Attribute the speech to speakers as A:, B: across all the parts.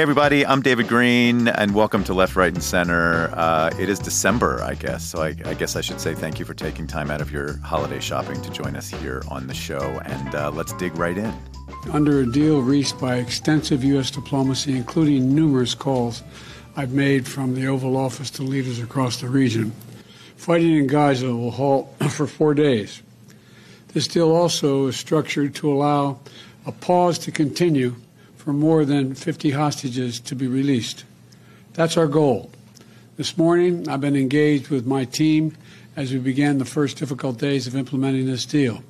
A: Hey, everybody, I'm David Greene, and welcome to Left, Right, and Center. Uh, it is December, I guess, so I, I, guess I should say thank you for taking time out of your holiday shopping to join us here on the show, and uh, let's dig right in.
B: Under a deal reached by extensive U.S. diplomacy, including numerous calls I've made from the Oval Office to leaders across the region, fighting in Gaza will halt for four days. This deal also is structured to allow a pause to continue for more than 50 hostages to be released. That's our goal. This morning, I've been engaged with my team as we began the first difficult days of implementing this deal.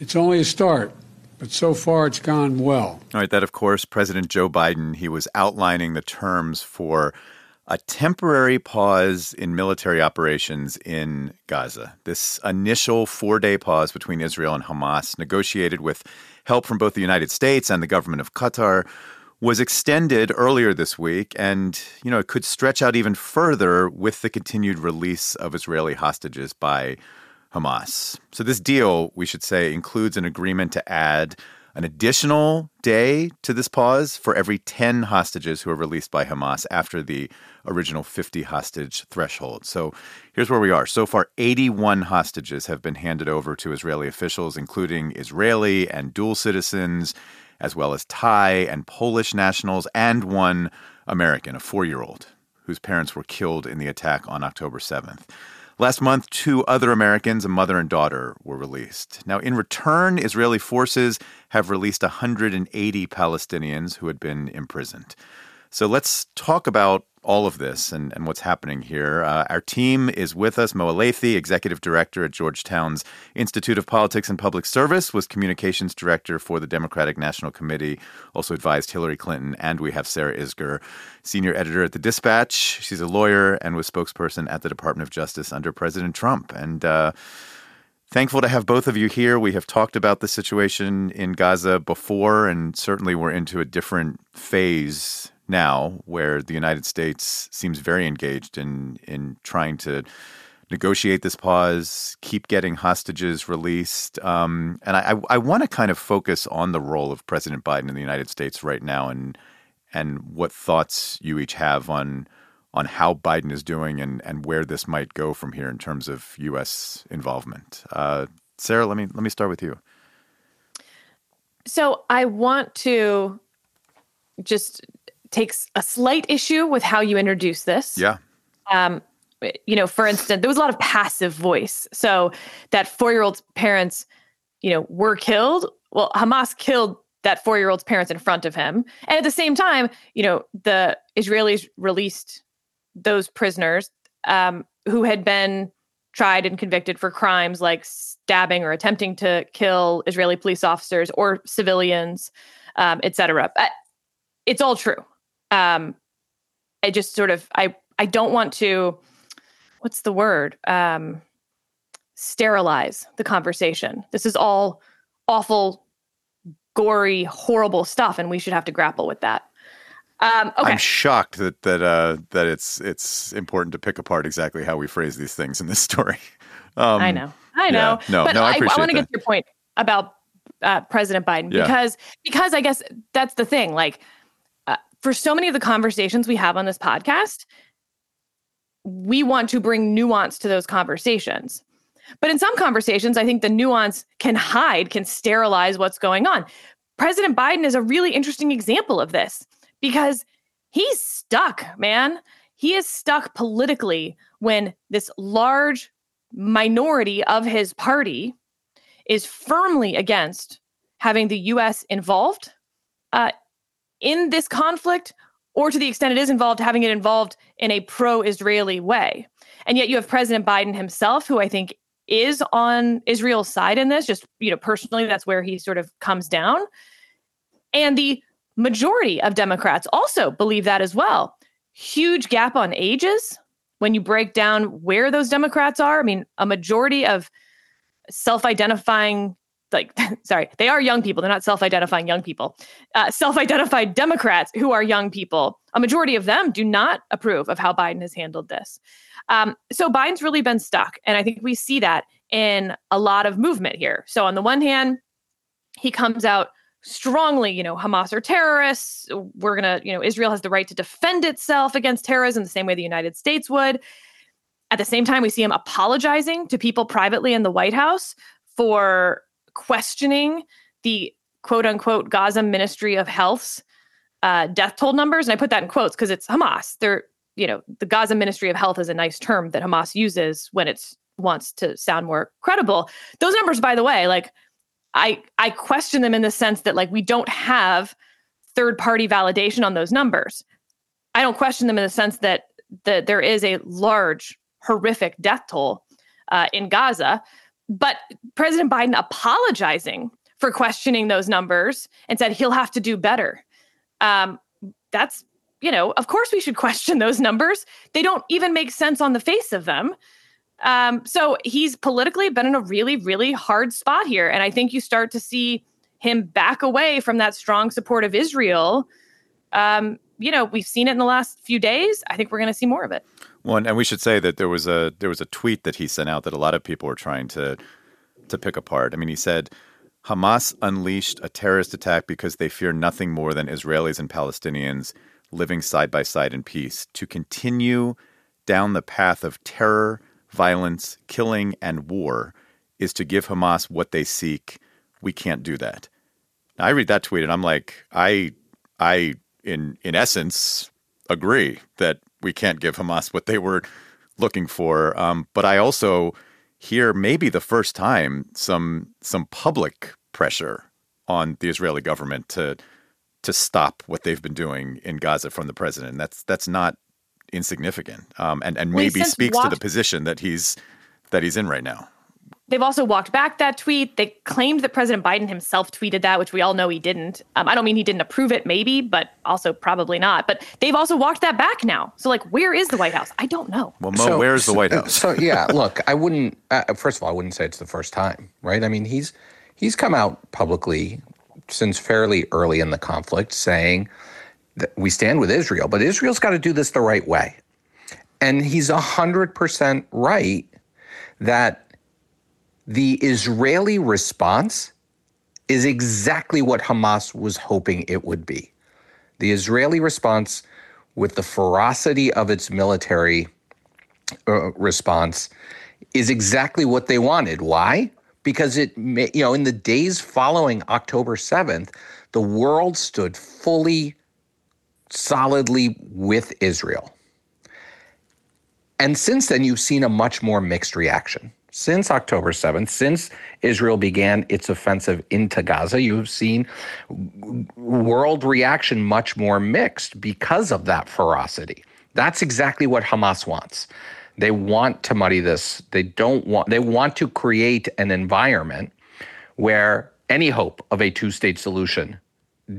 B: It's only a start, but so far it's gone well.
A: All right, that, of course, President Joe Biden, he was outlining the terms for a temporary pause in military operations in Gaza. This initial four day pause between Israel and Hamas, negotiated with help from both the United States and the government of Qatar, was extended earlier this week and you know it could stretch out even further with the continued release of Israeli hostages by Hamas. So this deal, we should say, includes an agreement to add an additional day to this pause for every 10 hostages who are released by Hamas after the original 50 hostage threshold. So here's where we are. So far, 81 hostages have been handed over to Israeli officials, including Israeli and dual citizens, as well as Thai and Polish nationals, and one American, a four year old, whose parents were killed in the attack on October 7th. Last month, two other Americans, a mother and daughter, were released. Now, in return, Israeli forces have released 180 Palestinians who had been imprisoned. So let's talk about all of this and, and what's happening here. Uh, our team is with us. Mo Elleithee, executive director at Georgetown's Institute of Politics and Public Service, was communications director for the Democratic National Committee, also advised Hillary Clinton. And we have Sarah Isgur, senior editor at The Dispatch. She's a lawyer and was spokesperson at the Department of Justice under President Trump. And, uh, Thankful to have both of you here. We have talked about the situation in Gaza before, and certainly we're into a different phase now where the United States seems very engaged in in trying to negotiate this pause, keep getting hostages released. Um, and I, I want to kind of focus on the role of President Biden in the United States right now and and what thoughts you each have on on how Biden is doing and, and where this might go from here in terms of U.S. involvement. Uh, Sarah, let me let me start with you.
C: So I want to just takes a slight issue with how you introduce this.
A: Yeah. Um,
C: you know, for instance, there was a lot of passive voice. So that four year old's parents, you know, were killed. Well, Hamas killed that four year old's parents in front of him. And at the same time, you know, the Israelis released those prisoners um, who had been tried and convicted for crimes like stabbing or attempting to kill Israeli police officers or civilians, um, et cetera. It's all true um, I just sort of I I don't want to what's the word um, sterilize the conversation. This is all awful, gory, horrible stuff, and we should have to grapple with that.
A: Um, okay. I'm shocked that that uh, that it's it's important to pick apart exactly how we phrase these things in this story.
C: Um, I know, I know.
A: Yeah, no,
C: but
A: no, I,
C: I, I
A: want
C: to get to your point about uh, President Biden yeah. because because I guess that's the thing. Like for so many of the conversations we have on this podcast, we want to bring nuance to those conversations. But in some conversations, I think the nuance can hide, can sterilize what's going on. President Biden is a really interesting example of this because he's stuck, man. He is stuck politically when this large minority of his party is firmly against having the US involved uh, in this conflict, or to the extent it is involved, having it involved in a pro Israeli way. And yet you have President Biden himself, who I think is on Israel's side in this, just, you know, personally, that's where he sort of comes down. And the majority of Democrats also believe that as well. Huge gap on ages when you break down where those Democrats are. I mean, a majority of self identifying like sorry they are young people. They're not self-identifying young people. Uh, self-identified democrats who are young people. A majority of them do not approve of how biden has handled this. Um, so biden's really been stuck and i think we see that in a lot of movement here. So on the one hand he comes out strongly, you know, Hamas are terrorists. We're to, you know, Israel has the right to defend itself against terrorism the same way the United States would. At the same time, we see him apologizing to people privately in the White House for questioning the quote unquote Gaza Ministry of Health's uh, death toll numbers. And I put that in quotes because it's Hamas. They're, you know, the Gaza Ministry of Health is a nice term that Hamas uses when it wants to sound more credible. Those numbers, by the way, like I I question them in the sense that like we don't have third party validation on those numbers. I don't question them in the sense that that there is a large horrific death toll uh, in Gaza, but President Biden apologizing for questioning those numbers and said he'll have to do better. Um, that's you know, of course we should question those numbers. They don't even make sense on the face of them. Um, so he's politically been in a really, really hard spot here. And I think you start to see him back away from that strong support of Israel. Um, you know, we've seen it in the last few days. I think we're going to see more of it.
A: Well, and we should say that there was a there was a tweet that he sent out that a lot of people were trying to to pick apart. I mean, he said Hamas unleashed a terrorist attack because they fear nothing more than Israelis and Palestinians living side by side in peace. To continue down the path of terror violence, killing, and war is to give Hamas what they seek. We can't do that. Now, I read that tweet and I'm like, I, I, in in essence, agree that we can't give Hamas what they were looking for. Um, but I also hear maybe the first time some some public pressure on the Israeli government to to stop what they've been doing in Gaza from the president. That's that's not insignificant, um, and and maybe speaks walked, to the position that he's that he's in right now.
C: They've also walked back that tweet. They claimed that President Biden himself tweeted that, which we all know he didn't. Um, I don't mean he didn't approve it, maybe, but also probably not. But they've also walked that back now. So, like, where is the White House? I don't know.
A: Well, Mo, so, where's the White House?
D: So, yeah, look, I wouldn't. Uh, first of all, I wouldn't say it's the first time, right? I mean, he's he's come out publicly since fairly early in the conflict saying that we stand with Israel, but Israel's got to do this the right way. And he's 100% right that the Israeli response is exactly what Hamas was hoping it would be. The Israeli response, with the ferocity of its military uh, response, is exactly what they wanted. Why? Because it, you know, in the days following October 7th, the world stood fully solidly with Israel. And since then, you've seen a much more mixed reaction. Since October 7th, since Israel began its offensive into Gaza, you've seen world reaction much more mixed because of that ferocity. That's exactly what Hamas wants. They want to muddy this. They don't want, they want to create an environment where any hope of a two state solution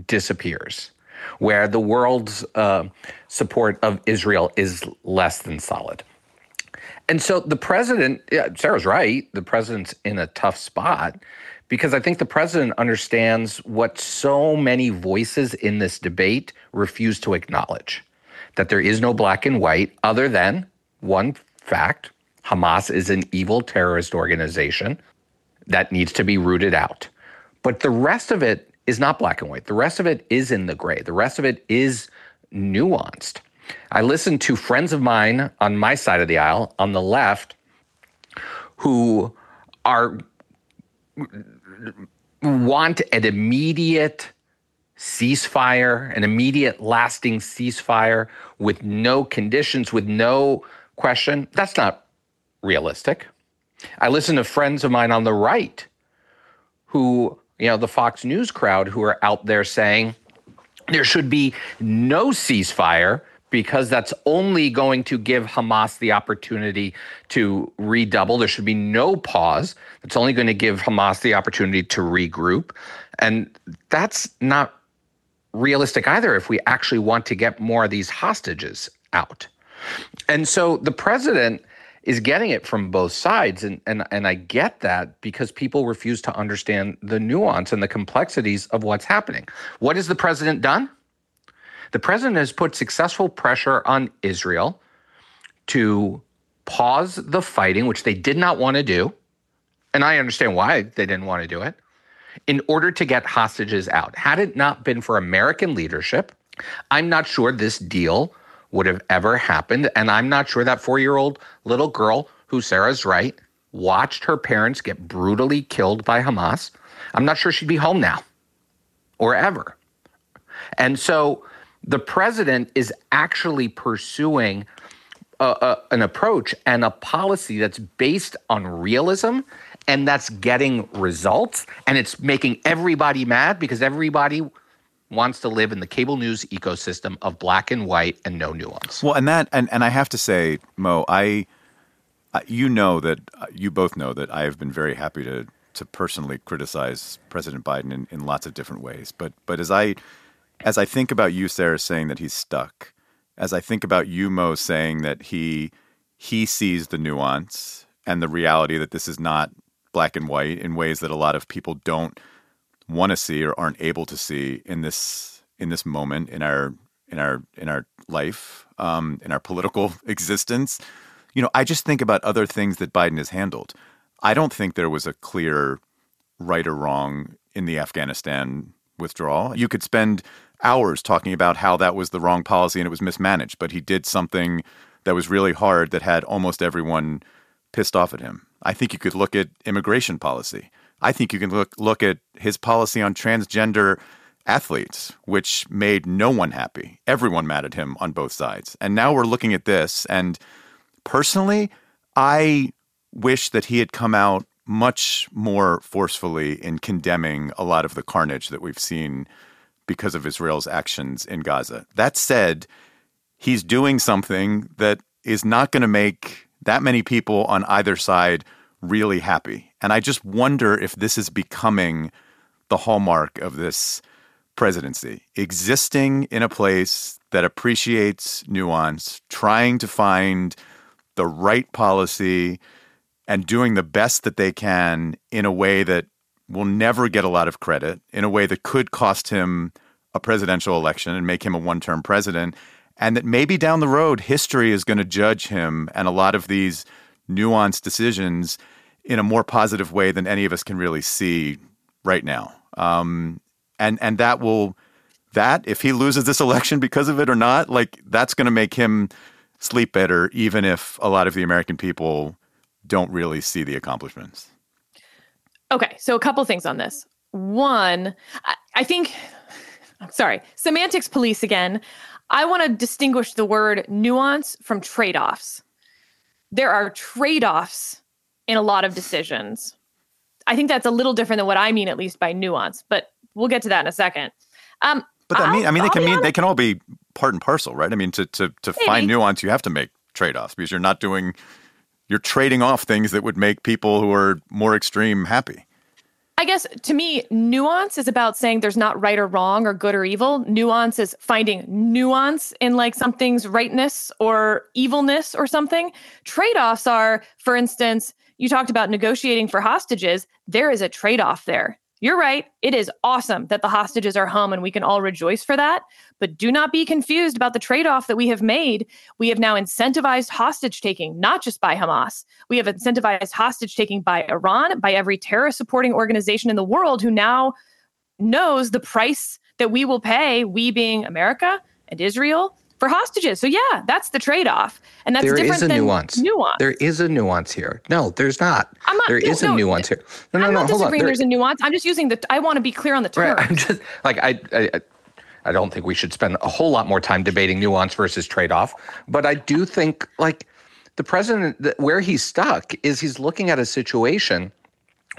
D: disappears where the world's uh, support of Israel is less than solid. And so the president, yeah, Sarah's right, the president's in a tough spot because I think the president understands what so many voices in this debate refuse to acknowledge that there is no black and white other than one fact Hamas is an evil terrorist organization that needs to be rooted out. But the rest of it is not black and white. The rest of it is in the gray. The rest of it is nuanced. I listened to friends of mine on my side of the aisle, on the left, who are want an immediate ceasefire, an immediate lasting ceasefire with no conditions, with no question. That's not realistic. I listen to friends of mine on the right who you know, the Fox News crowd who are out there saying there should be no ceasefire because that's only going to give Hamas the opportunity to redouble. There should be no pause. It's only going to give Hamas the opportunity to regroup. And that's not realistic either if we actually want to get more of these hostages out. And so the president is getting it from both sides. And, and, and I get that because people refuse to understand the nuance and the complexities of what's happening. What has the president done? The president has put successful pressure on Israel to pause the fighting, which they did not want to do. And I understand why they didn't want to do it. in order to get hostages out. Had it not been for American leadership, I'm not sure this deal would have ever happened. And I'm not sure that four year old little girl, who Sarah's right, watched her parents get brutally killed by Hamas. I'm not sure she'd be home now or ever. And so the president is actually pursuing a, a, an approach and a policy that's based on realism and that's getting results and it's making everybody mad because everybody wants to live in the cable news ecosystem of black and white and no nuance.
A: Well, and that and and I have to say, Mo, I you know that uh, you both know that I have been very happy to to personally criticize President Biden in, in lots of different ways. But but as I as I think about you, Sarah, saying that he's stuck, as I think about you, Mo, saying that he he sees the nuance and the reality that this is not black and white in ways that a lot of people don't want to see or aren't able to see in this in this moment in our in our in our life um, in our political existence. You know, I just think about other things that Biden has handled. I don't think there was a clear right or wrong in the Afghanistan withdrawal. You could spend hours talking about how that was the wrong policy and it was mismanaged, but he did something that was really hard that had almost everyone pissed off at him. I think you could look at immigration policy. I think you can look look at his policy on transgender athletes, which made no one happy. Everyone mad at him on both sides. And now we're looking at this. And personally, I wish that he had come out much more forcefully in condemning a lot of the carnage that we've seen because of Israel's actions in Gaza. That said, he's doing something that is not going to make that many people on either side really happy. And I just wonder if this is becoming the hallmark of this presidency existing in a place that appreciates nuance, trying to find the right policy, and doing the best that they can in a way that will never get a lot of credit, in a way that could cost him a presidential election and make him a one term president. And that maybe down the road, history is going to judge him and a lot of these nuanced decisions in a more positive way than any of us can really see right now. Um, and and that will that if he loses this election because of it or not, like that's going to make him sleep better, even if a lot of the American people don't really see the accomplishments.
C: Okay, so a couple things on this. One, I, I think, sorry, semantics police again. I want to distinguish the word nuance from trade offs. There are trade offs in a lot of decisions. I think that's a little different than what I mean, at least by nuance, but we'll get to that in a second. Um,
A: but that mean, I mean, they can mean they can all be part and parcel, right? I mean, to to to Maybe. find nuance, you have to make trade offs because you're not doing, you're trading off things that would make people who are more extreme happy.
C: I guess to me, nuance is about saying there's not right or wrong or good or evil. Nuance is finding nuance in like something's rightness or evilness or something. Trade offs are, for instance, you talked about negotiating for hostages. There is a trade off there. You're right. It is awesome that the hostages are home and we can all rejoice for that. But do not be confused about the trade off that we have made. We have now incentivized hostage taking, not just by Hamas. We have incentivized hostage taking by Iran, by every terrorist supporting organization in the world who now knows the price that we will pay, we being America and Israel, for hostages. So yeah, that's the trade-off, and that's
D: there
C: different
D: is a
C: than
D: nuance.
C: Nuance.
D: There is a nuance here. No, there's not.
C: I'm not
D: there
C: no,
D: is a
C: no,
D: nuance here. No, no,
C: I'm
D: no.
C: not
D: hold
C: disagreeing.
D: on.
C: There's a nuance. I'm just using the. I want to be clear on the term.
D: Right, I'm just like I, I. I don't think we should spend a whole lot more time debating nuance versus trade-off, but I do think like the president where he's stuck is he's looking at a situation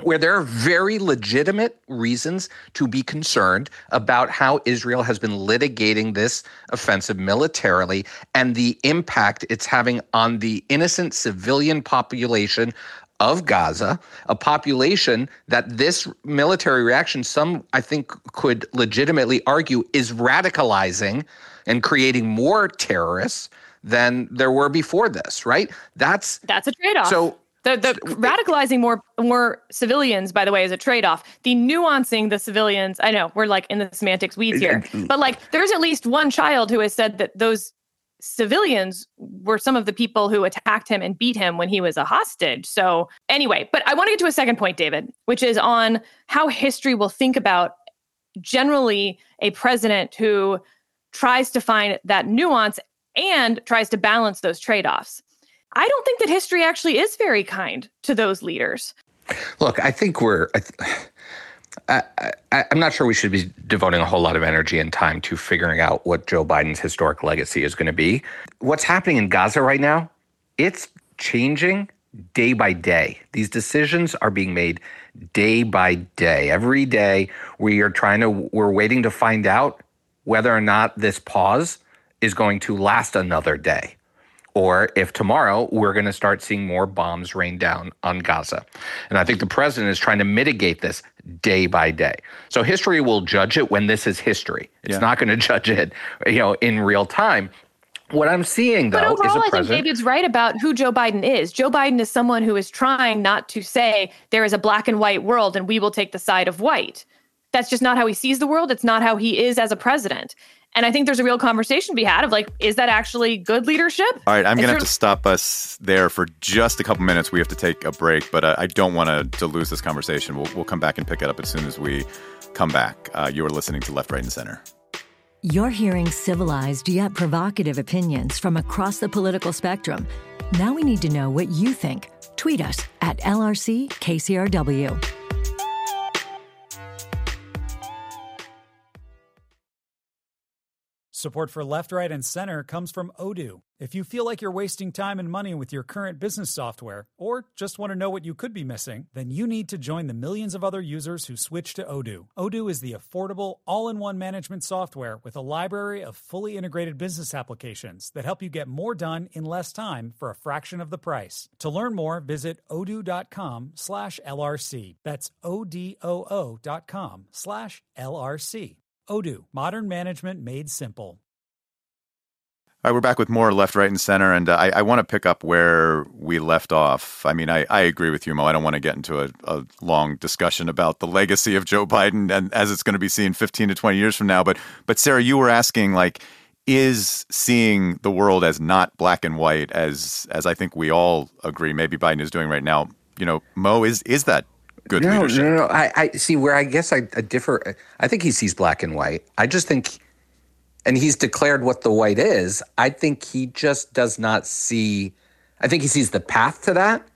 D: where there are very legitimate reasons to be concerned about how Israel has been litigating this offensive militarily and the impact it's having on the innocent civilian population of Gaza, a population that this military reaction, some I think could legitimately argue, is radicalizing and creating more terrorists than there were before this, right? That's
C: that's a trade-off.
D: So
C: the, the radicalizing more more civilians, by the way, is a trade off. The nuancing the civilians, I know we're like in the semantics weeds here, but like there's at least one child who has said that those civilians were some of the people who attacked him and beat him when he was a hostage. So, anyway, but I want to get to a second point, David, which is on how history will think about generally a president who tries to find that nuance and tries to balance those trade offs. I don't think that history actually is very kind to those leaders.
D: Look, I think we're. I th- I, am not sure we should be devoting a whole lot of energy and time to figuring out what Joe Biden's historic legacy is going to be. What's happening in Gaza right now, it's changing day by day. These decisions are being made day by day. Every day we are trying to, we're waiting to find out whether or not this pause is going to last another day or if tomorrow we're going to start seeing more bombs rain down on Gaza. And I think the president is trying to mitigate this day by day. So history will judge it when this is history. It's yeah. not going to judge it, you know, in real time. What I'm seeing, though,
C: but overall,
D: is a
C: president. I think David's right about who Joe Biden is. Joe Biden is someone who is trying not to say there is a black and white world and we will take the side of white. That's just not how he sees the world. It's not how he is as a president. And I think there's a real conversation to be had of like, is that actually good leadership?
A: All right, I'm going to have to stop us there for just a couple minutes. We have to take a break, but uh, I don't want to, to lose this conversation. We'll, we'll come back and pick it up as soon as we come back. Uh, you are listening to Left, Right, and Center.
E: You're hearing civilized yet provocative opinions from across the political spectrum. Now we need to know what you think. Tweet us at LRCKCRW.
F: Support for Left, Right, and Center comes from Odoo. If you feel like you're wasting time and money with your current business software, or just want to know what you could be missing, then you need to join the millions of other users who switch to Odoo. Odoo is the affordable, all in one management software with a library of fully integrated business applications that help you get more done in less time for a fraction of the price. To learn more, visit odoo.com slash LRC. That's O D O O dot com slash LRC. Odoo, modern management made simple.
A: All right, we're back with more left, right, and center, and uh, I, I want to pick up where we left off. I mean, I, I agree with you, Mo. I don't want to get into a, a, long discussion about the legacy of Joe Biden and as it's going to be seen 15 to 20 years from now. But, but Sarah, you were asking like, is seeing the world as not black and white, as as I think we all agree, maybe Biden is doing right now. You know, Mo, is is that good
D: no,
A: leadership.
D: No, no, no. I, I see where I guess I, I, differ. I think he sees black and white. I just think, and he's declared what the white is. I think he just does not see. I think he sees the path to that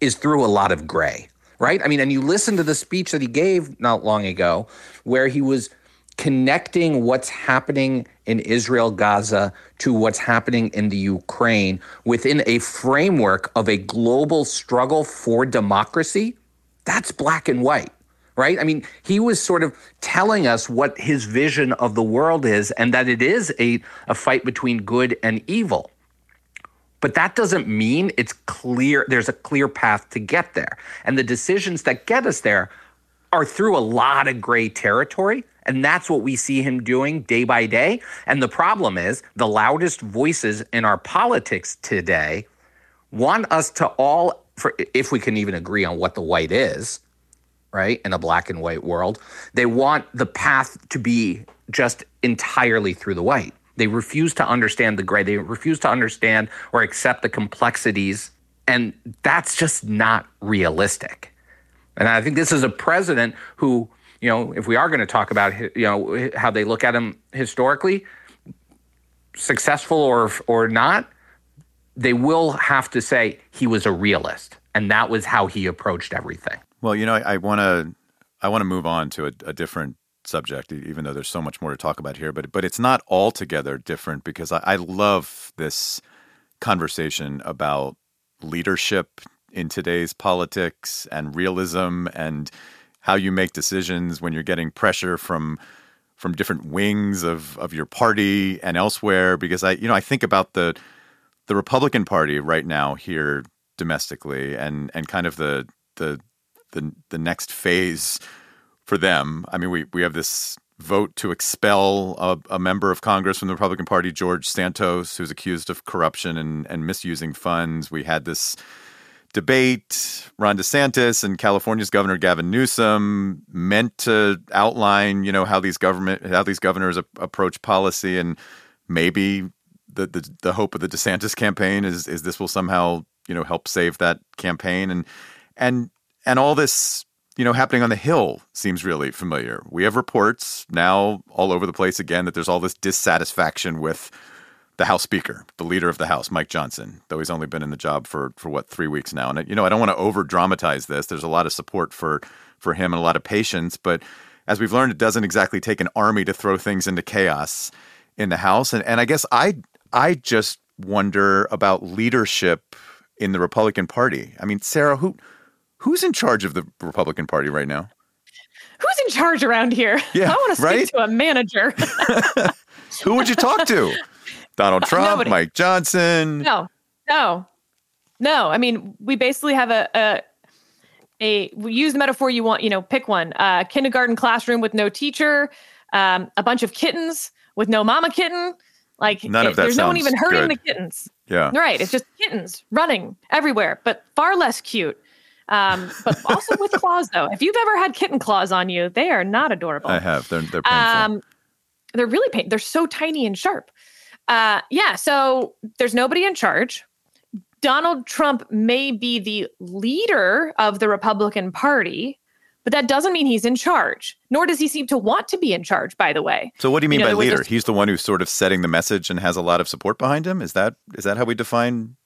D: is through a lot of gray, right? I mean, and you listen to the speech that he gave not long ago, where he was connecting what's happening in Israel, Gaza, to what's happening in the Ukraine within a framework of a global struggle for democracy that's black and white, right? I mean, he was sort of telling us what his vision of the world is and that it is a, a fight between good and evil. But that doesn't mean it's clear, there's a clear path to get there. And the decisions that get us there are through a lot of gray territory. And that's what we see him doing day by day. And the problem is the loudest voices in our politics today want us to all for, if we can even agree on what the white is, right, in a black and white world, they want the path to be just entirely through the white. They refuse to understand the gray. They refuse to understand or accept the complexities. And that's just not realistic. And I think this is a president who, you know, if we are going to talk about, you know, how they look at him historically, successful or or not, they will have to say he was a realist, and that was how he approached everything.
A: Well, you know, I want to I want to move on to a, a, different subject, even though there's so much more to talk about here. But but it's not altogether different because I, I love this conversation about leadership in today's politics and realism and how you make decisions when you're getting pressure from from different wings of of your party and elsewhere because I you know I think about the the Republican Party right now here domestically, and and kind of the the the the next phase for them. I mean, we we have this vote to expel a, a, member of Congress from the Republican Party, George Santos, who's accused of corruption and, and misusing funds. We had this debate. Ron DeSantis and California's Governor Gavin Newsom meant to outline, you know, how these government how these governors approach policy, and maybe the, the the hope of the DeSantis campaign is is this will somehow you know help save that campaign and and and all this you know happening on the hill seems really familiar. We have reports now all over the place again that there's all this dissatisfaction with the House Speaker, the leader of the House, Mike Johnson, though he's only been in the job for for what three weeks now. And you know, I don't want to over dramatize this. There's a lot of support for for him and a lot of patience, but as we've learned, it doesn't exactly take an army to throw things into chaos in the House. And and I guess I I just wonder about leadership in the Republican Party. I mean, Sarah, who who's in charge of the Republican Party right now?
C: Who's in charge around here?
A: Yeah,
C: I want to speak
A: right?
C: to a manager.
A: who would you talk to? Donald Trump,
C: Nobody.
A: Mike Johnson.
C: No, no, no. I mean, we basically have a a, a use the metaphor you want. You know, pick one. Uh, kindergarten classroom with no teacher. Um, a bunch of kittens with no mama kitten. Like
A: None of that
C: there's no one even hurting
A: good.
C: the kittens.
A: Yeah.
C: Right. It's just kittens running everywhere, but far less cute. Um, but also with claws, though. If you've ever had kitten claws on you, they are not adorable.
A: I have. They're they're painful.
C: Um, they're really pain. They're so tiny and sharp. Uh, yeah. So there's nobody in charge. Donald Trump may be the leader of the Republican Party, but that doesn't mean he's in charge. Nor does he seem to want to be in charge. By the way.
A: so what do you mean
C: you know,
A: by leader?
C: just-
A: He's the one who's sort of setting the message and has a lot of support behind him. Is that is that how we define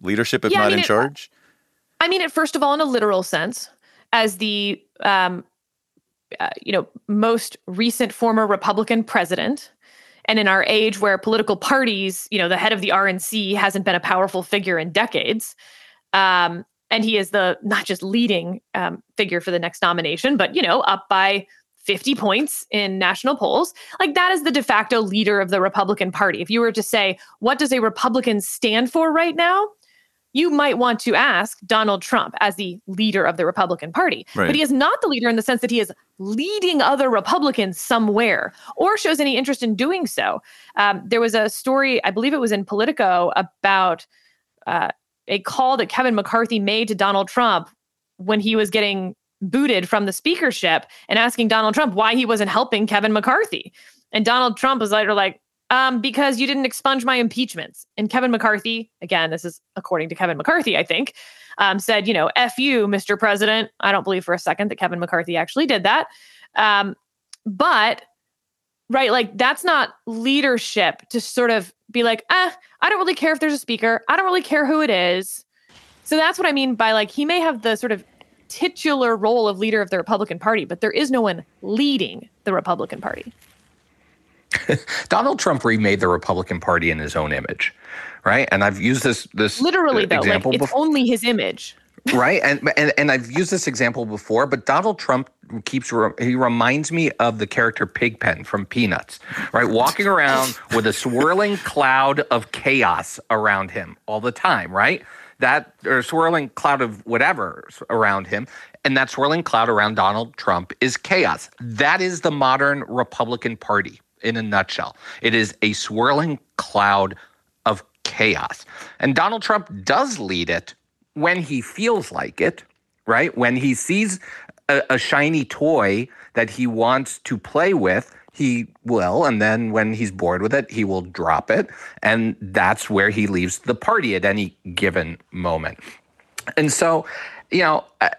A: leadership if
C: Yeah, I
A: not
C: mean,
A: in
C: it-
A: charge?
C: I mean it first of all in a literal sense, as the um, uh, you know most recent former Republican president, and in our age where political parties, you know, the head of the RNC hasn't been a powerful figure in decades, um, and he is the not just leading um, figure for the next nomination, but you know, up by 50 points in national polls. Like that is the de facto leader of the Republican Party. If you were to say, what does a Republican stand for right now? You might want to ask Donald Trump as the leader of the Republican Party.
A: Right.
C: But he is not the leader in the sense that he is leading other Republicans somewhere or shows any interest in doing so. Um, there was a story, I believe it was in Politico, about uh, a call that Kevin McCarthy made to Donald Trump when he was getting booted from the speakership and asking Donald Trump why he wasn't helping Kevin McCarthy. And Donald Trump was later like, um, because you didn't expunge my impeachments. And Kevin McCarthy, again, this is according to Kevin McCarthy, I think, um, said, you know, F you, Mr. President. I don't believe for a second that Kevin McCarthy actually did that. Um, but, right, like that's not leadership to sort of be like, ah, I don't really care if there's a speaker. I don't really care who it is. So that's what I mean by like, he may have the sort of titular role of leader of the Republican Party, but there is no one leading the Republican Party.
D: Donald Trump remade the Republican Party in his own image, right? And I've used this this
C: Literally,
D: uh,
C: though, like
D: example
C: it's
D: before.
C: only his image.
D: Right? And, and and i've used this example before but donald trump keeps he reminds me of the character pigpen from peanuts right? Walking around with a swirling cloud of chaos around him all the time right? That or swirling cloud of whatever around him and that swirling cloud around donald trump is chaos. That is the modern republican party in a nutshell. It is a swirling cloud of chaos. And donald trump does lead it when he feels like it, right? When he sees a, a, shiny toy that he wants to play with, he will. And then when he's bored with it, he will drop it. And that's where he leaves the party at any given moment. And so, you know, uh,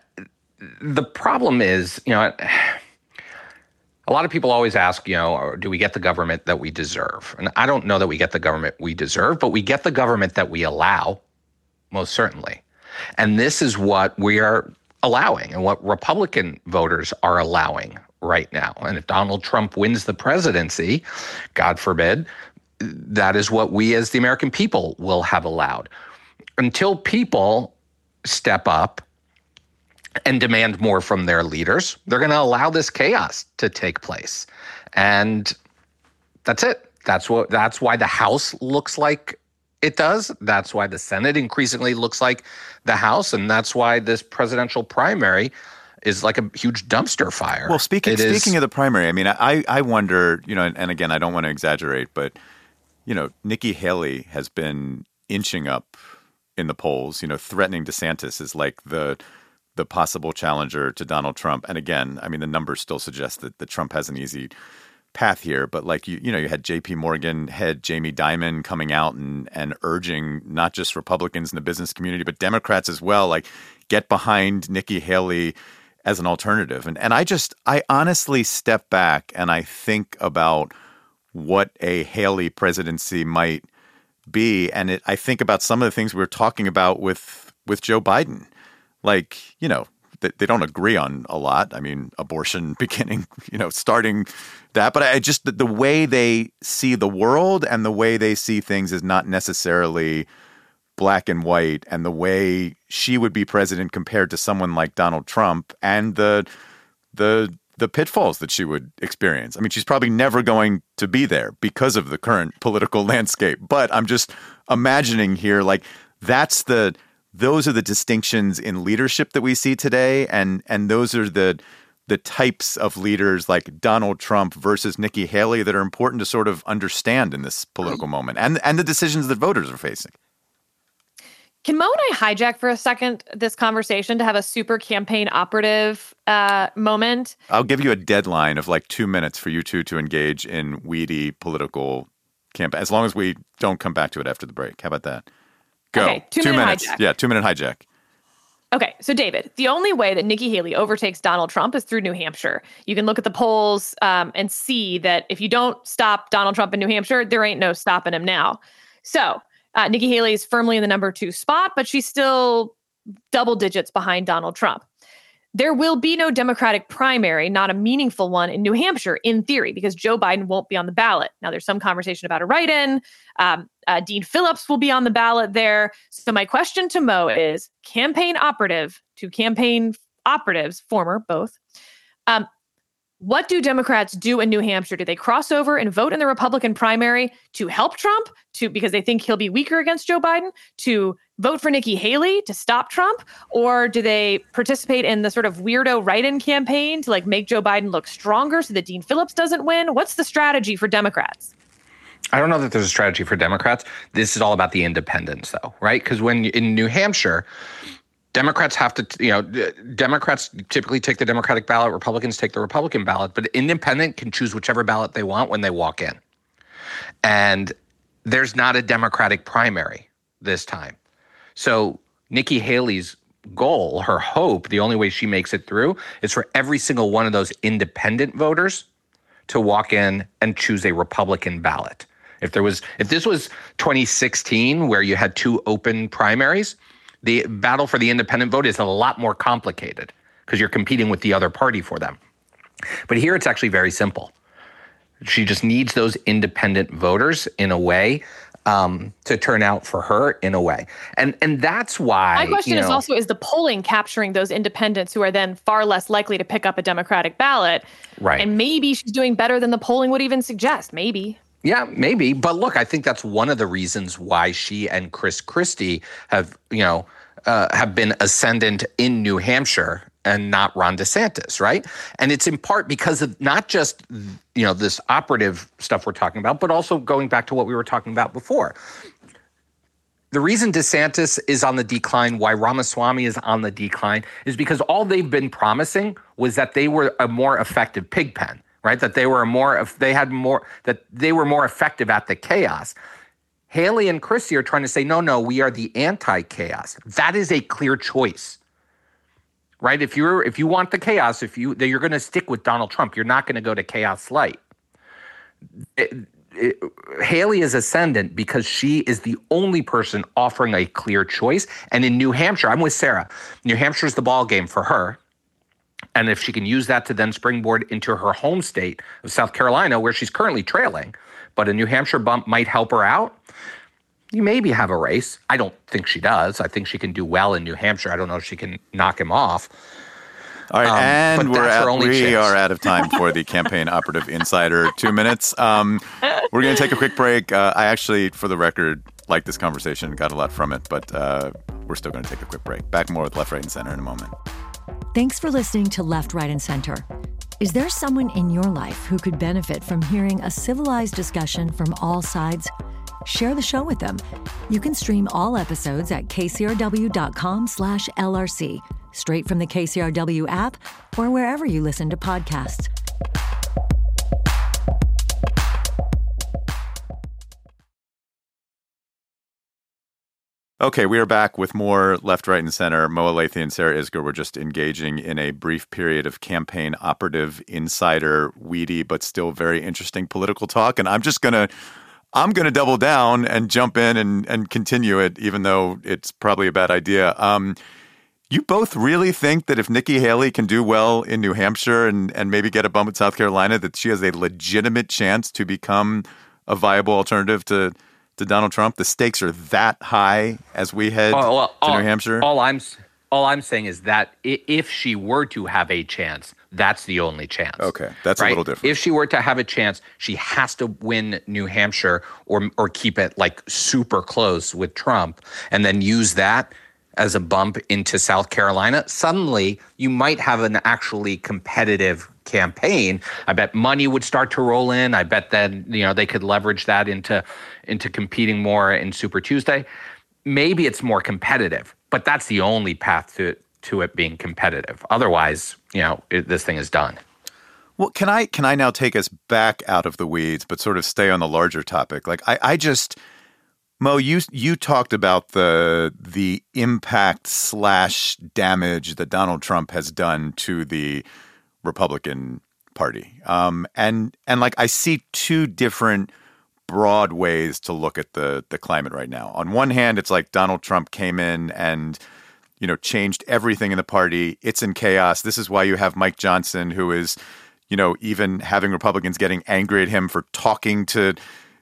D: the problem is, you know, a lot of people always ask, you know, do we get the government that we deserve? And I don't know that we get the government we deserve, but we get the government that we allow, most certainly. And this is what we are allowing and what Republican voters are allowing right now. And if Donald Trump wins the presidency, God forbid, that is what we as the American people will have allowed. Until people step up and demand more from their leaders, they're going to allow this chaos to take place. And that's it. That's what that's why the House looks like it does. That's why the Senate increasingly looks like the House, and that's why this presidential primary is like a huge dumpster fire.
A: Well, speaking
D: It
A: speaking
D: is-
A: of the primary, I mean, I I wonder, you know, and, and again, I don't want to exaggerate, but you know, Nikki Haley has been inching up in the polls. You know, threatening DeSantis is like the the possible challenger to Donald Trump. And again, I mean, the numbers still suggest that, that Trump has an easy path here, but like you, you know, you had J.P. Morgan head Jamie Dimon coming out and and urging not just Republicans in the business community, but Democrats as well, like get behind Nikki Haley as an alternative. And and I just I honestly step back and I think about what a Haley presidency might be, and it, I think about some of the things we were talking about with with Joe Biden, like you know they don't agree on a lot. I mean, abortion beginning, you know, starting that. But I just the, way they see the world and the way they see things is not necessarily black and white. And the way she would be president compared to someone like Donald Trump and the the the pitfalls that she would experience. I mean, she's probably never going to be there because of the current political landscape. But I'm just imagining here, like that's the those are the distinctions in leadership that we see today, and and those are the the types of leaders like Donald Trump versus Nikki Haley that are important to sort of understand in this political moment, and and the decisions that voters are facing.
C: Can Mo and I hijack for a second this conversation to have a super campaign operative uh, moment?
A: I'll give you a deadline of like two minutes for you two to engage in weedy political campaign, as long as we don't come back to it after the break. How about that? Go.
C: Okay, two, two minute minutes. Hijack.
A: Yeah, two minute hijack.
C: Okay, so David, the only way that Nikki Haley overtakes Donald Trump is through New Hampshire. You can look at the polls um, and see that if you don't stop Donald Trump in New Hampshire, there ain't no stopping him now. So uh, Nikki Haley is firmly in the number two spot, but she's still double digits behind Donald Trump. There will be no Democratic primary, not a meaningful one in New Hampshire, in theory, because Joe Biden won't be on the ballot. Now, there's some conversation about a write in. Um, uh, Dean Phillips will be on the ballot there. So, my question to Mo is campaign operative to campaign operatives, former both. Um, what do Democrats do in New Hampshire? Do they cross over and vote in the Republican primary to help Trump, to because they think he'll be weaker against Joe Biden, to vote for Nikki Haley to stop Trump, or do they participate in the sort of weirdo write-in campaign to like make Joe Biden look stronger so that Dean Phillips doesn't win? What's the strategy for Democrats?
D: I don't know that there's a strategy for Democrats. This is all about the independents, though, right? Because when in New Hampshire, Democrats have to, you know, Democrats typically take the Democratic ballot, Republicans take the Republican ballot, but independent can choose whichever ballot they want when they walk in. And there's not a Democratic primary this time. So Nikki Haley's goal, her hope, the only way she makes it through is for every single one of those independent voters to walk in and choose a Republican ballot. If there was if this was 2016 where you had two open primaries, the battle for the independent vote is a lot more complicated because you're competing with the other party for them. But here it's actually very simple. She just needs those independent voters in a way um, to turn out for her in a way, and and that's why.
C: My question
D: you know,
C: is also: Is the polling capturing those independents who are then far less likely to pick up a Democratic ballot?
D: Right.
C: And maybe she's doing better than the polling would even suggest. Maybe.
D: Yeah, maybe. But look, I think that's one of the reasons why she and Chris Christie have, you know, uh, have been ascendant in New Hampshire and not Ron DeSantis, right? And it's in part because of not just you know this operative stuff we're talking about, but also going back to what we were talking about before. The reason DeSantis is on the decline, why Ramaswamy is on the decline, is because all they've been promising was that they were a more effective pig pen right? That they were a more, they had more, that they were more effective at the chaos. Haley and Christie are trying to say, no, no, we are the anti-chaos. That is a clear choice, right? If you're if you want the chaos, if you you're going to stick with Donald Trump, you're not going to go to chaos light. It, it, Haley is ascendant because she is the only person offering a clear choice. And in New Hampshire, I'm with Sarah. New Hampshire is the ball game for her. And if she can use that to then springboard into her home state of South Carolina, where she's currently trailing, but a New Hampshire bump might help her out, maybe have a race. I don't think she does. I think she can do well in New Hampshire. I don't know if she can knock him off.
A: All right, um, and we're at, we chance. are out of time for the campaign operative insider. Two minutes. Um, we're going to take a quick break. Uh, I actually, for the record, like this conversation, got a lot from it, but uh, we're still going to take a quick break. Back more with Left, Right, and Center in a moment.
E: Thanks for listening to Left, Right, and Center. Is there someone in your life who could benefit from hearing a civilized discussion from all sides? share the show with them. You can stream all episodes at kcrw.com slash LRC, straight from the KCRW app or wherever you listen to podcasts.
A: Okay, we are back with more left, right, and center. Mo Elleithee and Sarah Isgur were just engaging in a brief period of campaign operative, insider, weedy, but still very interesting political talk. And I'm just going to I'm gonna double down and jump in and and continue it, even though it's probably a bad idea. Um, you both really think that if Nikki Haley can do well in New Hampshire and and maybe get a bump in South Carolina, that she has a legitimate chance to become a viable alternative to to Donald Trump? The stakes are that high as we head to New Hampshire.
D: All I'm all I'm saying is that if she were to have a chance, that's the only chance.
A: Okay, that's right? a little different.
D: If she were to have a chance, she has to win New Hampshire or or keep it like super close with Trump, and then use that as a bump into South Carolina. Suddenly, you might have an actually competitive campaign. I bet money would start to roll in. I bet then you know they could leverage that into into competing more in Super Tuesday. Maybe it's more competitive, but that's the only path to to it being competitive. Otherwise, you know, it, this thing is done.
A: Well, can I can I now take us back out of the weeds, but sort of stay on the larger topic? Like I, I just Mo, you you talked about the the impact slash damage that Donald Trump has done to the Republican Party. Um, and and like I see two different broad ways to look at the the climate right now. On one hand, it's like Donald Trump came in and you know changed everything in the party. It's in chaos. This is why you have Mike Johnson, who is you know even having Republicans getting angry at him for talking to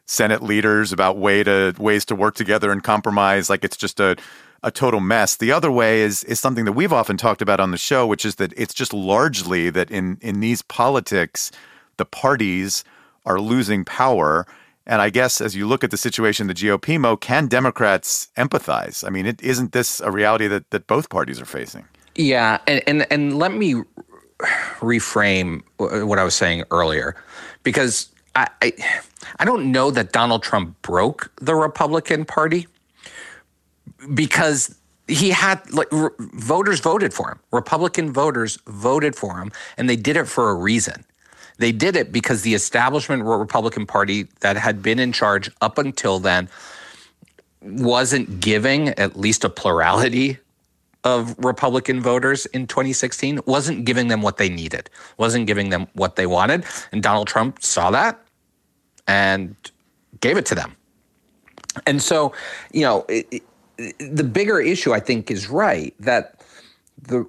A: Senate leaders about way to ways to work together and compromise. Like it's just a a total mess. The other way is is something that we've often talked about on the show, which is that it's just largely that in in these politics, the parties are losing power. And I guess as you look at the situation, the GOP, Mo, can Democrats empathize? I mean, it, isn't this a reality that, that both parties are facing?
D: Yeah, and, and and let me reframe what I was saying earlier, because I, I I don't know that Donald Trump broke the Republican Party because he had like re- voters voted for him. Republican voters voted for him, and they did it for a reason. They did it because the establishment Republican Party that had been in charge up until then wasn't giving at least a plurality of Republican voters in 2016, wasn't giving them what they needed, wasn't giving them what they wanted. And Donald Trump saw that and gave it to them. And so, you know, it, the bigger issue, I think, is right that the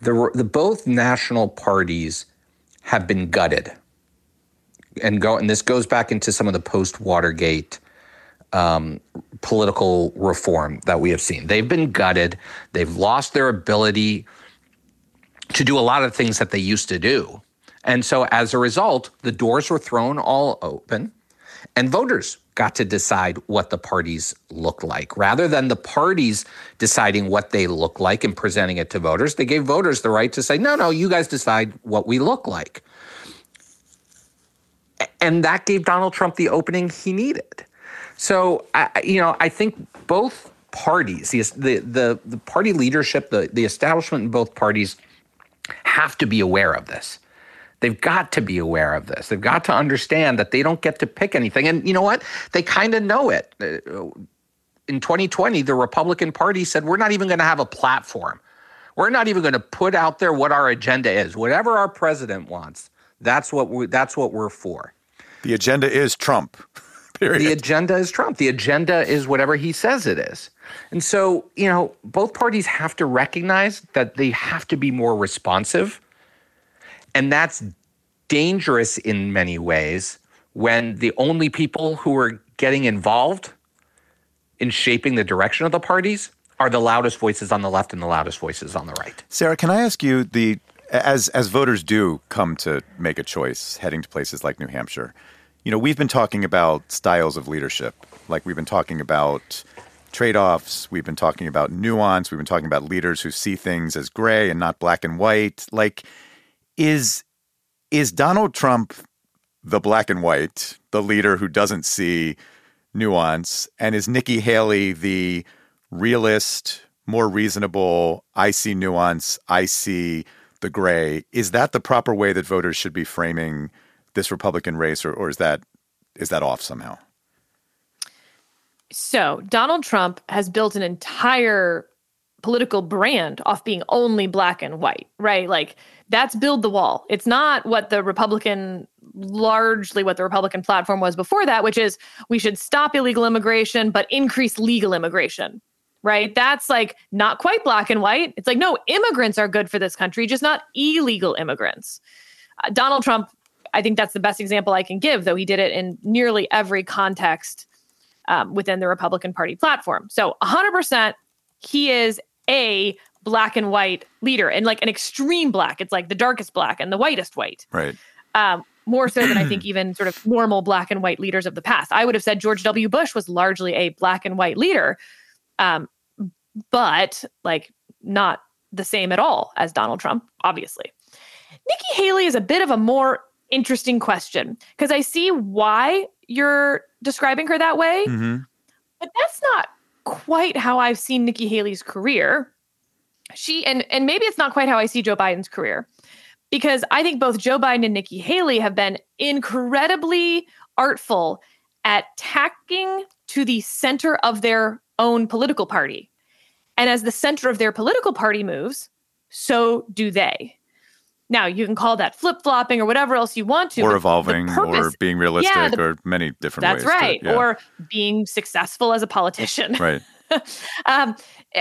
D: the the both national parties have been gutted, and go and this goes back into some of the post Watergate um, political reform that we have seen. They've been gutted. They've lost their ability to do a lot of things that they used to do, and so as a result, the doors were thrown all open, and voters got to decide what the parties look like. Rather than the parties deciding what they look like and presenting it to voters, they gave voters the right to say, no, no, you guys decide what we look like. And that gave Donald Trump the opening he needed. So, I, you know, I think both parties, the, the, the party leadership, the, the establishment in both parties have to be aware of this. They've got to be aware of this. They've got to understand that they don't get to pick anything. And you know what? They kind of know it. Uh, in 2020, the Republican Party said, we're not even going to have a platform. We're not even going to put out there what our agenda is. Whatever our president wants, that's what we, that's what we're for.
A: The agenda is Trump. Period.
D: The agenda is Trump. The agenda is whatever he says it is. And so, you know, both parties have to recognize that they have to be more responsive and that's dangerous in many ways when the only people who are getting involved in shaping the direction of the parties are the loudest voices on the left and the loudest voices on the right.
A: Sarah, can I ask you the as as voters do come to make a choice heading to places like New Hampshire, you know, we've been talking about styles of leadership. Like we've been talking about trade-offs, we've been talking about nuance, we've been talking about leaders who see things as gray and not black and white. Like is is Donald Trump the black and white, the leader who doesn't see nuance, and is Nikki Haley the realist, more reasonable, I see nuance, I see the gray? Is that the proper way that voters should be framing this Republican race, or, or is that is that off somehow?
C: So, Donald Trump has built an entire political brand off being only black and white, right? Like that's build the wall. It's not what the Republican largely what the Republican platform was before that, which is we should stop illegal immigration but increase legal immigration. Right? That's like not quite black and white. It's like no, immigrants are good for this country, just not illegal immigrants. Uh, Donald Trump, I think that's the best example I can give, though he did it in nearly every context um, within the Republican Party platform. So 100%, he is a black and white leader and like an extreme black. It's like the darkest black and the whitest white.
A: Right.
C: Um, more so than I think even sort of normal black and white leaders of the past. I would have said George W. Bush was largely a black and white leader, um, but like not the same at all as Donald Trump, obviously. Nikki Haley is a bit of a more interesting question because I see why you're describing her that way, mm-hmm. but that's not quite how I've seen Nikki Haley's career. She and and maybe it's not quite how I see Joe Biden's career because I think both Joe Biden and Nikki Haley have been incredibly artful at tacking to the center of their own political party. And as the center of their political party moves, so do they. Now you can call that flip flopping or whatever else you want to,
A: or evolving, purpose, or being realistic, yeah, the, or many different
C: that's
A: ways.
C: That's right, to, yeah. or being successful as a politician.
A: Right.
C: um,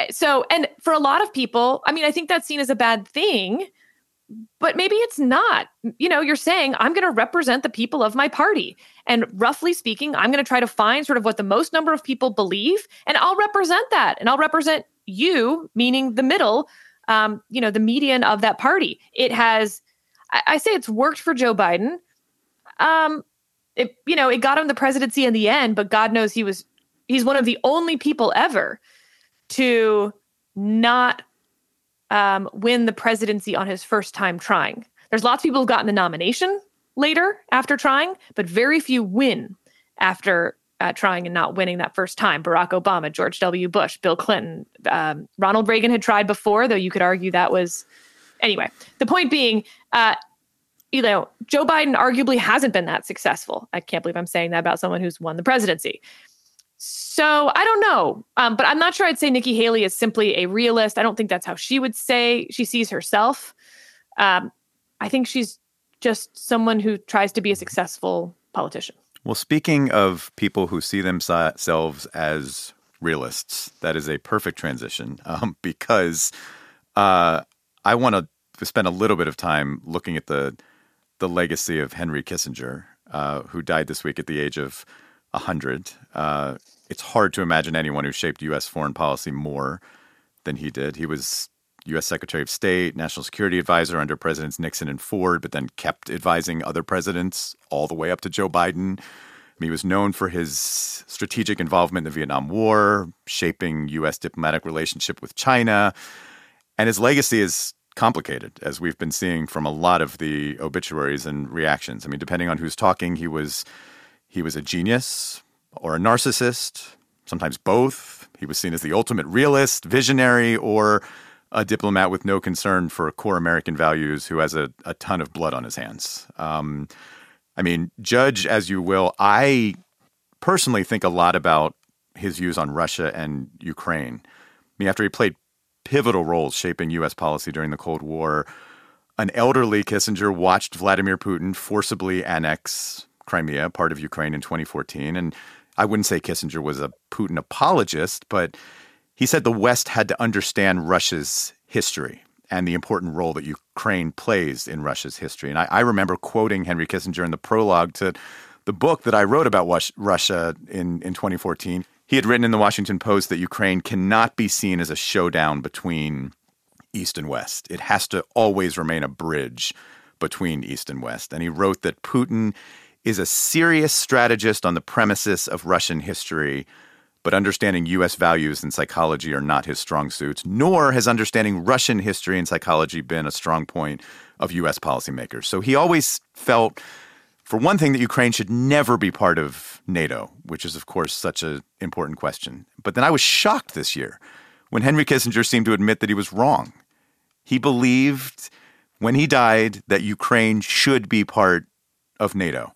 C: so, and for a lot of people, I mean, I think that's seen as a bad thing, but maybe it's not. You know, you're saying I'm going to represent the people of my party, and roughly speaking, I'm going to try to find sort of what the most number of people believe, and I'll represent that, and I'll represent you, meaning the middle um, you know, the median of that party. It has, I, I say it's worked for Joe Biden. Um, it, you know, it got him the presidency in the end, but God knows he was, he's one of the only people ever to not um, win the presidency on his first time trying. There's lots of people who've gotten the nomination later after trying, but very few win after uh, trying and not winning that first time. Barack Obama, George W. Bush, Bill Clinton, um, Ronald Reagan had tried before, though you could argue that was. Anyway, the point being, uh, you know, Joe Biden arguably hasn't been that successful. I can't believe I'm saying that about someone who's won the presidency. So I don't know, um, but I'm not sure I'd say Nikki Haley is simply a realist. I don't think that's how she would say she sees herself. Um, I think she's just someone who tries to be a successful politician.
A: Well, speaking of people who see themselves as realists, that is a perfect transition um, because uh, I want to spend a little bit of time looking at the the legacy of Henry Kissinger, uh, who died this week at the age of 100. Uh, it's hard to imagine anyone who shaped U.S. foreign policy more than he did. He was U.S. Secretary of State, National Security Advisor under Presidents Nixon and Ford, but then kept advising other presidents all the way up to Joe Biden. He was known for his strategic involvement in the Vietnam War, shaping U.S. diplomatic relationship with China, and his legacy is complicated, as we've been seeing from a lot of the obituaries and reactions. I mean, depending on who's talking, he was he was a genius or a narcissist, sometimes both. He was seen as the ultimate realist, visionary, or a diplomat with no concern for core American values who has a, a ton of blood on his hands. Um, I mean, judge as you will, I personally think a lot about his views on Russia and Ukraine. I mean, after he played pivotal roles shaping U.S. policy during the Cold War, an elderly Kissinger watched Vladimir Putin forcibly annex Crimea, part of Ukraine, in 2014. And I wouldn't say Kissinger was a Putin apologist, but he said the West had to understand Russia's history and the important role that Ukraine plays in Russia's history. And I, I, remember quoting Henry Kissinger in the prologue to the book that I wrote about Russia in, in 2014. He had written in the Washington Post that Ukraine cannot be seen as a showdown between East and West. It has to always remain a bridge between East and West. And he wrote that Putin is a serious strategist on the premises of Russian history but understanding U.S. values and psychology are not his strong suits, nor has understanding Russian history and psychology been a strong point of U.S. policymakers. So he always felt, for one thing, that Ukraine should never be part of NATO, which is, of course, such an important question. But then I was shocked this year when Henry Kissinger seemed to admit that he was wrong. He believed when he died that Ukraine should be part of NATO.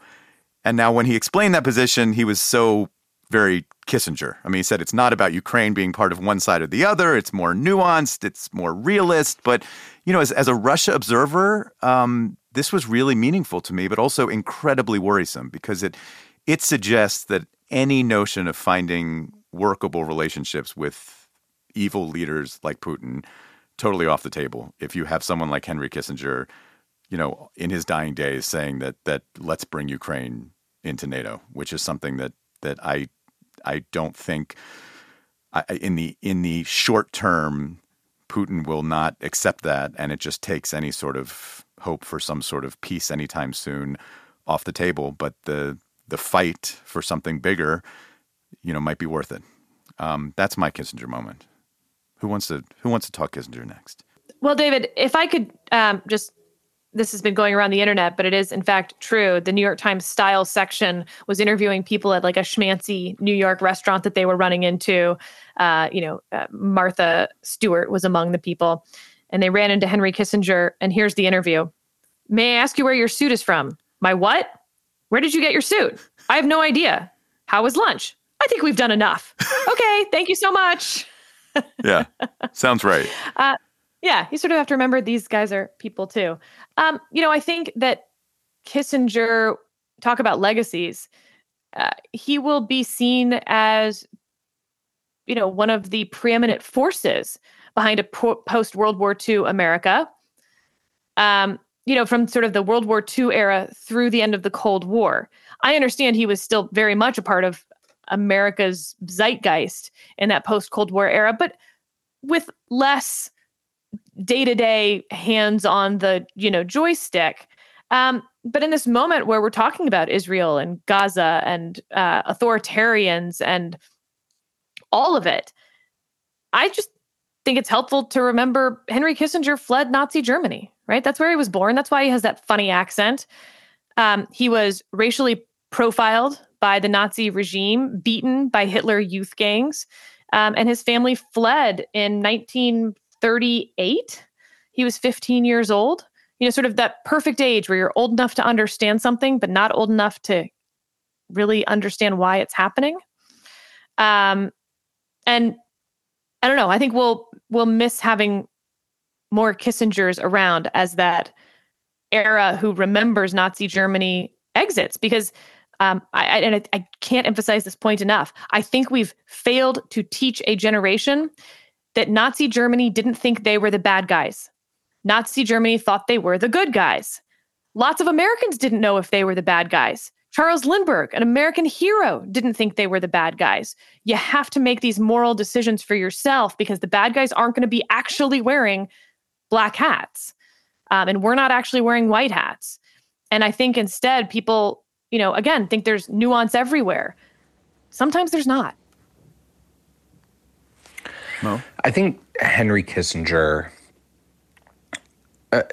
A: And now, when he explained that position, he was so very Kissinger. I mean, he said it's not about Ukraine being part of one side or the other. It's more nuanced. It's more realist. But you know, as as a Russia observer, um, this was really meaningful to me, but also incredibly worrisome because it it suggests that any notion of finding workable relationships with evil leaders like Putin totally off the table. If you have someone like Henry Kissinger, you know, in his dying days saying that that let's bring Ukraine into NATO, which is something that that I I don't think I, in the in the short term Putin will not accept that, and it just takes any sort of hope for some sort of peace anytime soon off the table. But the the fight for something bigger, you know, might be worth it. Um, that's my Kissinger moment. Who wants to Who wants to talk Kissinger next?
C: Well, David, if I could um, just this has been going around the internet, but it is in fact true. The New York Times style section was interviewing people at like a schmancy New York restaurant that they were running into. Uh, you know, uh, Martha Stewart was among the people, and they ran into Henry Kissinger. And here's the interview May I ask you where your suit is from? My what? Where did you get your suit? I have no idea. How was lunch? I think we've done enough. okay, thank you so much.
A: yeah, sounds right.
C: Uh, yeah, you sort of have to remember these guys are people too. Um, you know, I think that Kissinger talk about legacies. Uh, he will be seen as, you know, one of the preeminent forces behind a po- post World War II America. Um, you know, from sort of the World War II era through the end of the Cold War. I understand he was still very much a part of America's zeitgeist in that post Cold War era, but with less day to day hands on the you know joystick. Um, but in this moment where we're talking about Israel and Gaza and uh, authoritarians and all of it, I just think it's helpful to remember Henry Kissinger fled Nazi Germany, right? That's where he was born. That's why he has that funny accent. Um, he was racially profiled by the Nazi regime, beaten by Hitler youth gangs, um, and his family fled in 1938. He was 15 years old. You know, sort of that perfect age where you're old enough to understand something, but not old enough to really understand why it's happening. Um, and I don't know. I think we'll we'll miss having more Kissingers around as that era who remembers Nazi Germany exits because um, I, I, and I, I can't emphasize this point enough. I think we've failed to teach a generation that Nazi Germany didn't think they were the bad guys. Nazi Germany thought they were the good guys. Lots of Americans didn't know if they were the bad guys. Charles Lindbergh, an American hero, didn't think they were the bad guys. You have to make these moral decisions for yourself because the bad guys aren't going to be actually wearing black hats. Um, and we're not actually wearing white hats. And I think instead, people you know, again, think there's nuance everywhere. Sometimes there's not.
D: No. I think Henry Kissinger, uh,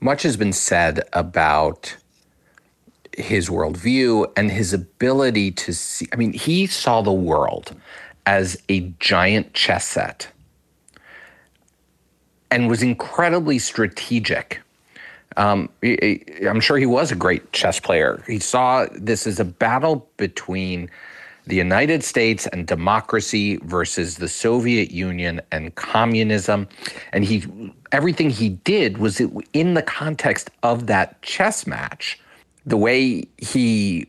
D: much has been said about his worldview and his ability to see. I mean, he saw the world as a giant chess set and was incredibly strategic um, I'm sure he was a great chess player. He saw this as a battle between the United States and democracy versus the Soviet Union and communism. And he everything he did was in the context of that chess match. The way he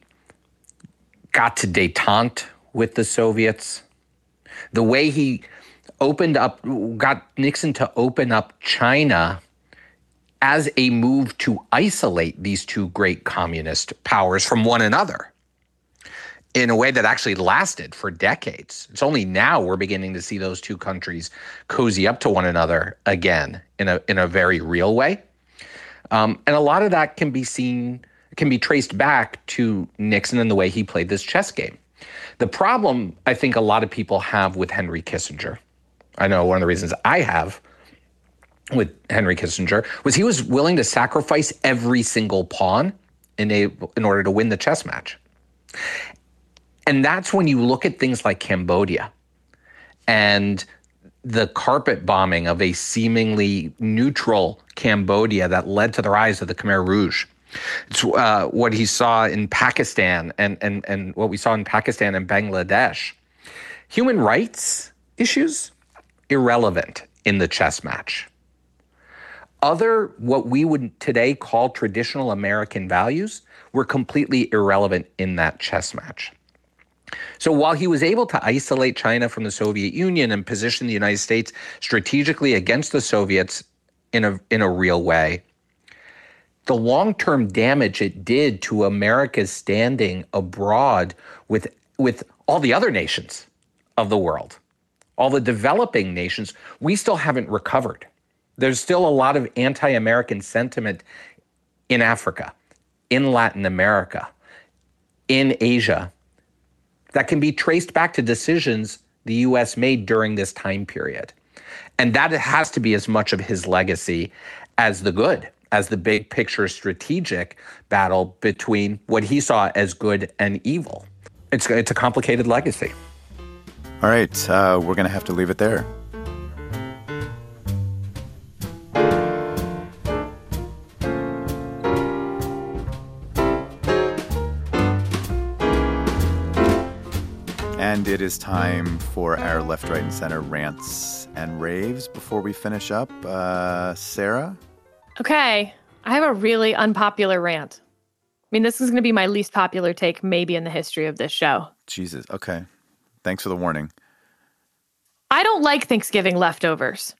D: got to detente with the Soviets, the way he opened up, got Nixon to open up China as a move to isolate these two great communist powers from one another in a way that actually lasted for decades. It's only now we're beginning to see those two countries cozy up to one another again in a in a very real way. Um, and a lot of that can be seen can be traced back to Nixon and the way he played this chess game. The problem I think a lot of people have with Henry Kissinger, I know one of the reasons I have with Henry Kissinger was he was willing to sacrifice every single pawn in a in order to win the chess match. And that's when you look at things like Cambodia and the carpet bombing of a seemingly neutral Cambodia that led to the rise of the Khmer Rouge It's uh, what he saw in Pakistan and, and, and what we saw in Pakistan and Bangladesh. Human rights issues, irrelevant in the chess match. Other, what we would today call traditional American values, were completely irrelevant in that chess match. So while he was able to isolate China from the Soviet Union and position the United States strategically against the Soviets in a, in a real way, the long term damage it did to America's standing abroad with, with all the other nations of the world, all the developing nations, we still haven't recovered. There's still a lot of anti American sentiment in Africa, in Latin America, in Asia that can be traced back to decisions the US made during this time period. And that has to be as much of his legacy as the good, as the big picture strategic battle between what he saw as good and evil. It's, it's a complicated legacy.
A: All right, uh, we're going to have to leave it there. It is time for our left, right, and center rants and raves. Before we finish up, uh, Sarah?
C: Okay, I have a really unpopular rant. I mean, this is going to be my least popular take, maybe in the history of this show.
A: Jesus. Okay. Thanks for the warning.
C: I don't like Thanksgiving leftovers.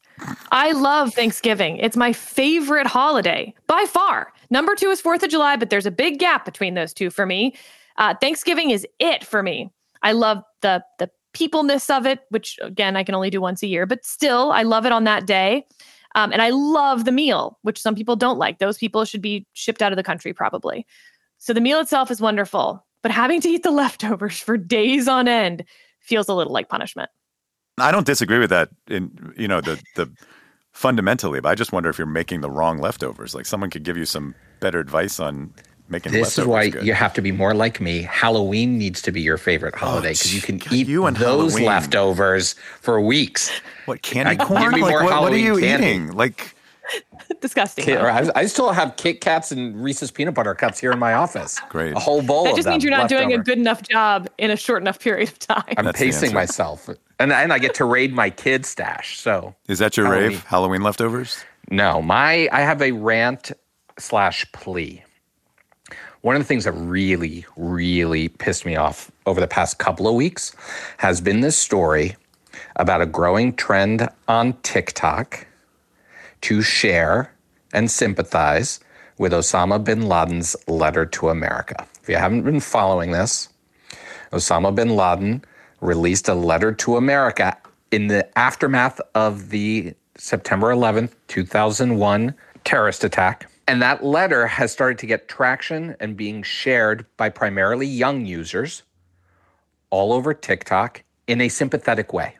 C: I love Thanksgiving. It's my favorite holiday by far. Number two is Fourth of July, but there's a big gap between those two for me. Uh, Thanksgiving is it for me. I love the the peopleness of it, which again I can only do once a year, but still I love it on that day. Um, and I love the meal, which some people don't like. Those people should be shipped out of the country probably. So the meal itself is wonderful, but having to eat the leftovers for days on end feels a little like punishment.
A: I don't disagree with that in you know the the fundamentally, but I just wonder if you're making the wrong leftovers. Like someone could give you some better advice on making
D: this is why
A: good.
D: you have to be more like me. Halloween needs to be your favorite oh, holiday because oh, you can God, eat you those Halloween. leftovers for weeks.
A: What candy corn? Like, what, what, are you candy. eating? Like
C: disgusting.
D: Kit, I, I, still have Kit Kats and Reese's peanut butter cups here in my office.
A: Great,
D: a whole bowl.
C: That just means you're not
D: doing
C: a good enough job in a short enough period of time.
D: I'm That's pacing myself, and and I get to raid my kid stash. So
A: is that your Halloween. rave? Halloween leftovers?
D: No, my I have a rant slash plea. One of the things that really, really pissed me off over the past couple of weeks has been this story about a growing trend on TikTok to share and sympathize with Osama bin Laden's letter to America. If you haven't been following this, Osama bin Laden released a letter to America in the aftermath of the September 11th, 2001 terrorist attack. And that letter has started to get traction and being shared by primarily young users all over TikTok in a sympathetic way.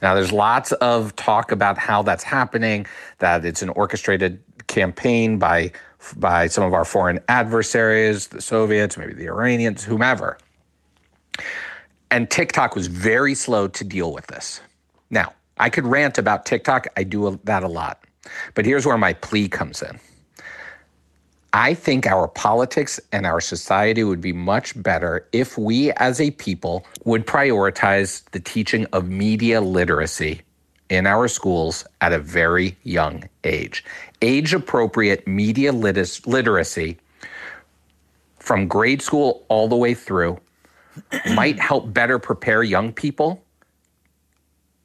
D: Now, there's lots of talk about how that's happening, that it's an orchestrated campaign by, by some of our foreign adversaries, the Soviets, maybe the Iranians, whomever. And TikTok was very slow to deal with this. Now, I could rant about TikTok, I do that a lot. But here's where my plea comes in. I think our politics and our society would be much better if we as a people would prioritize the teaching of media literacy in our schools at a very young age. Age appropriate media literacy from grade school all the way through might help better prepare young people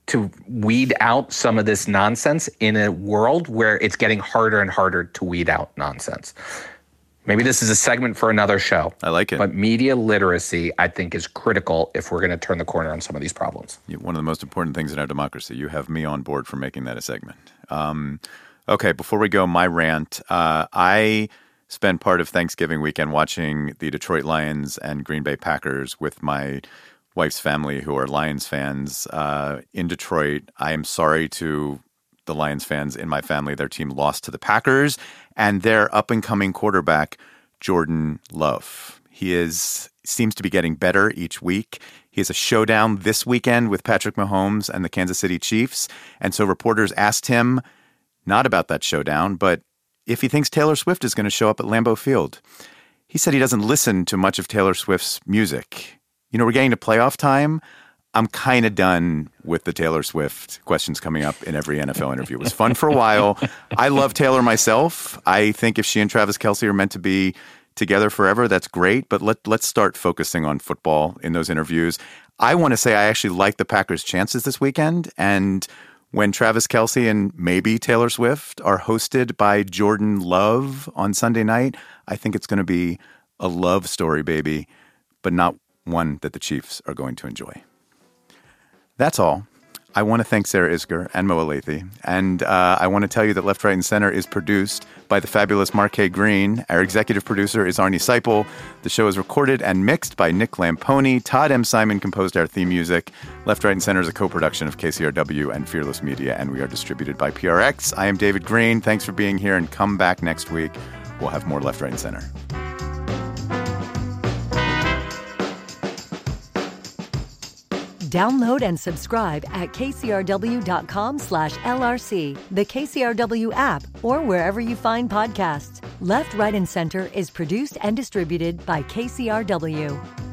D: to weed out some of this nonsense in a world where it's getting harder and harder to weed out nonsense. Maybe this is a segment for another show.
A: I like it.
D: But media literacy, I think, is critical if we're going to turn the corner on some of these problems.
A: One of the most important things in our democracy. You have me on board for making that a segment. Um, okay, before we go, my rant. Uh, I spent part of Thanksgiving weekend watching the Detroit Lions and Green Bay Packers with my wife's family who are Lions fans uh, in Detroit. I am sorry to the Lions fans in my family. Their team lost to the Packers and their up and coming quarterback, Jordan Love. He is seems to be getting better each week. He has a showdown this weekend with Patrick Mahomes and the Kansas City Chiefs. And so reporters asked him not about that showdown, but if he thinks Taylor Swift is going to show up at Lambeau Field. He said he doesn't listen to much of Taylor Swift's music. You know, we're getting to playoff time. I'm kind of done with the Taylor Swift questions coming up in every NFL interview. It was fun for a while. I love Taylor myself. I think if she and Travis Kelce are meant to be together forever, that's great. But let, let's start focusing on football in those interviews. I want to say I actually like the Packers' chances this weekend. And when Travis Kelce and maybe Taylor Swift are hosted by Jordan Love on Sunday night, I think it's going to be a love story, baby, but not one that the Chiefs are going to enjoy. That's all. I want to thank Sarah Isgur and Mo Elleithee. And uh, I want to tell you that Left, Right, and Center is produced by the fabulous Marquet Green. Our executive producer is Arnie Seipel. The show is recorded and mixed by Nick Lamponi. Todd M. Simon composed our theme music. Left, Right, and Center is a co production of KCRW and Fearless Media, and we are distributed by PRX. I am David Greene. Thanks for being here, and come back next week. We'll have more Left, Right, and Center.
E: Download and subscribe at kcrw.com slash LRC, the KCRW app, or wherever you find podcasts. Left, Right, and Center is produced and distributed by KCRW.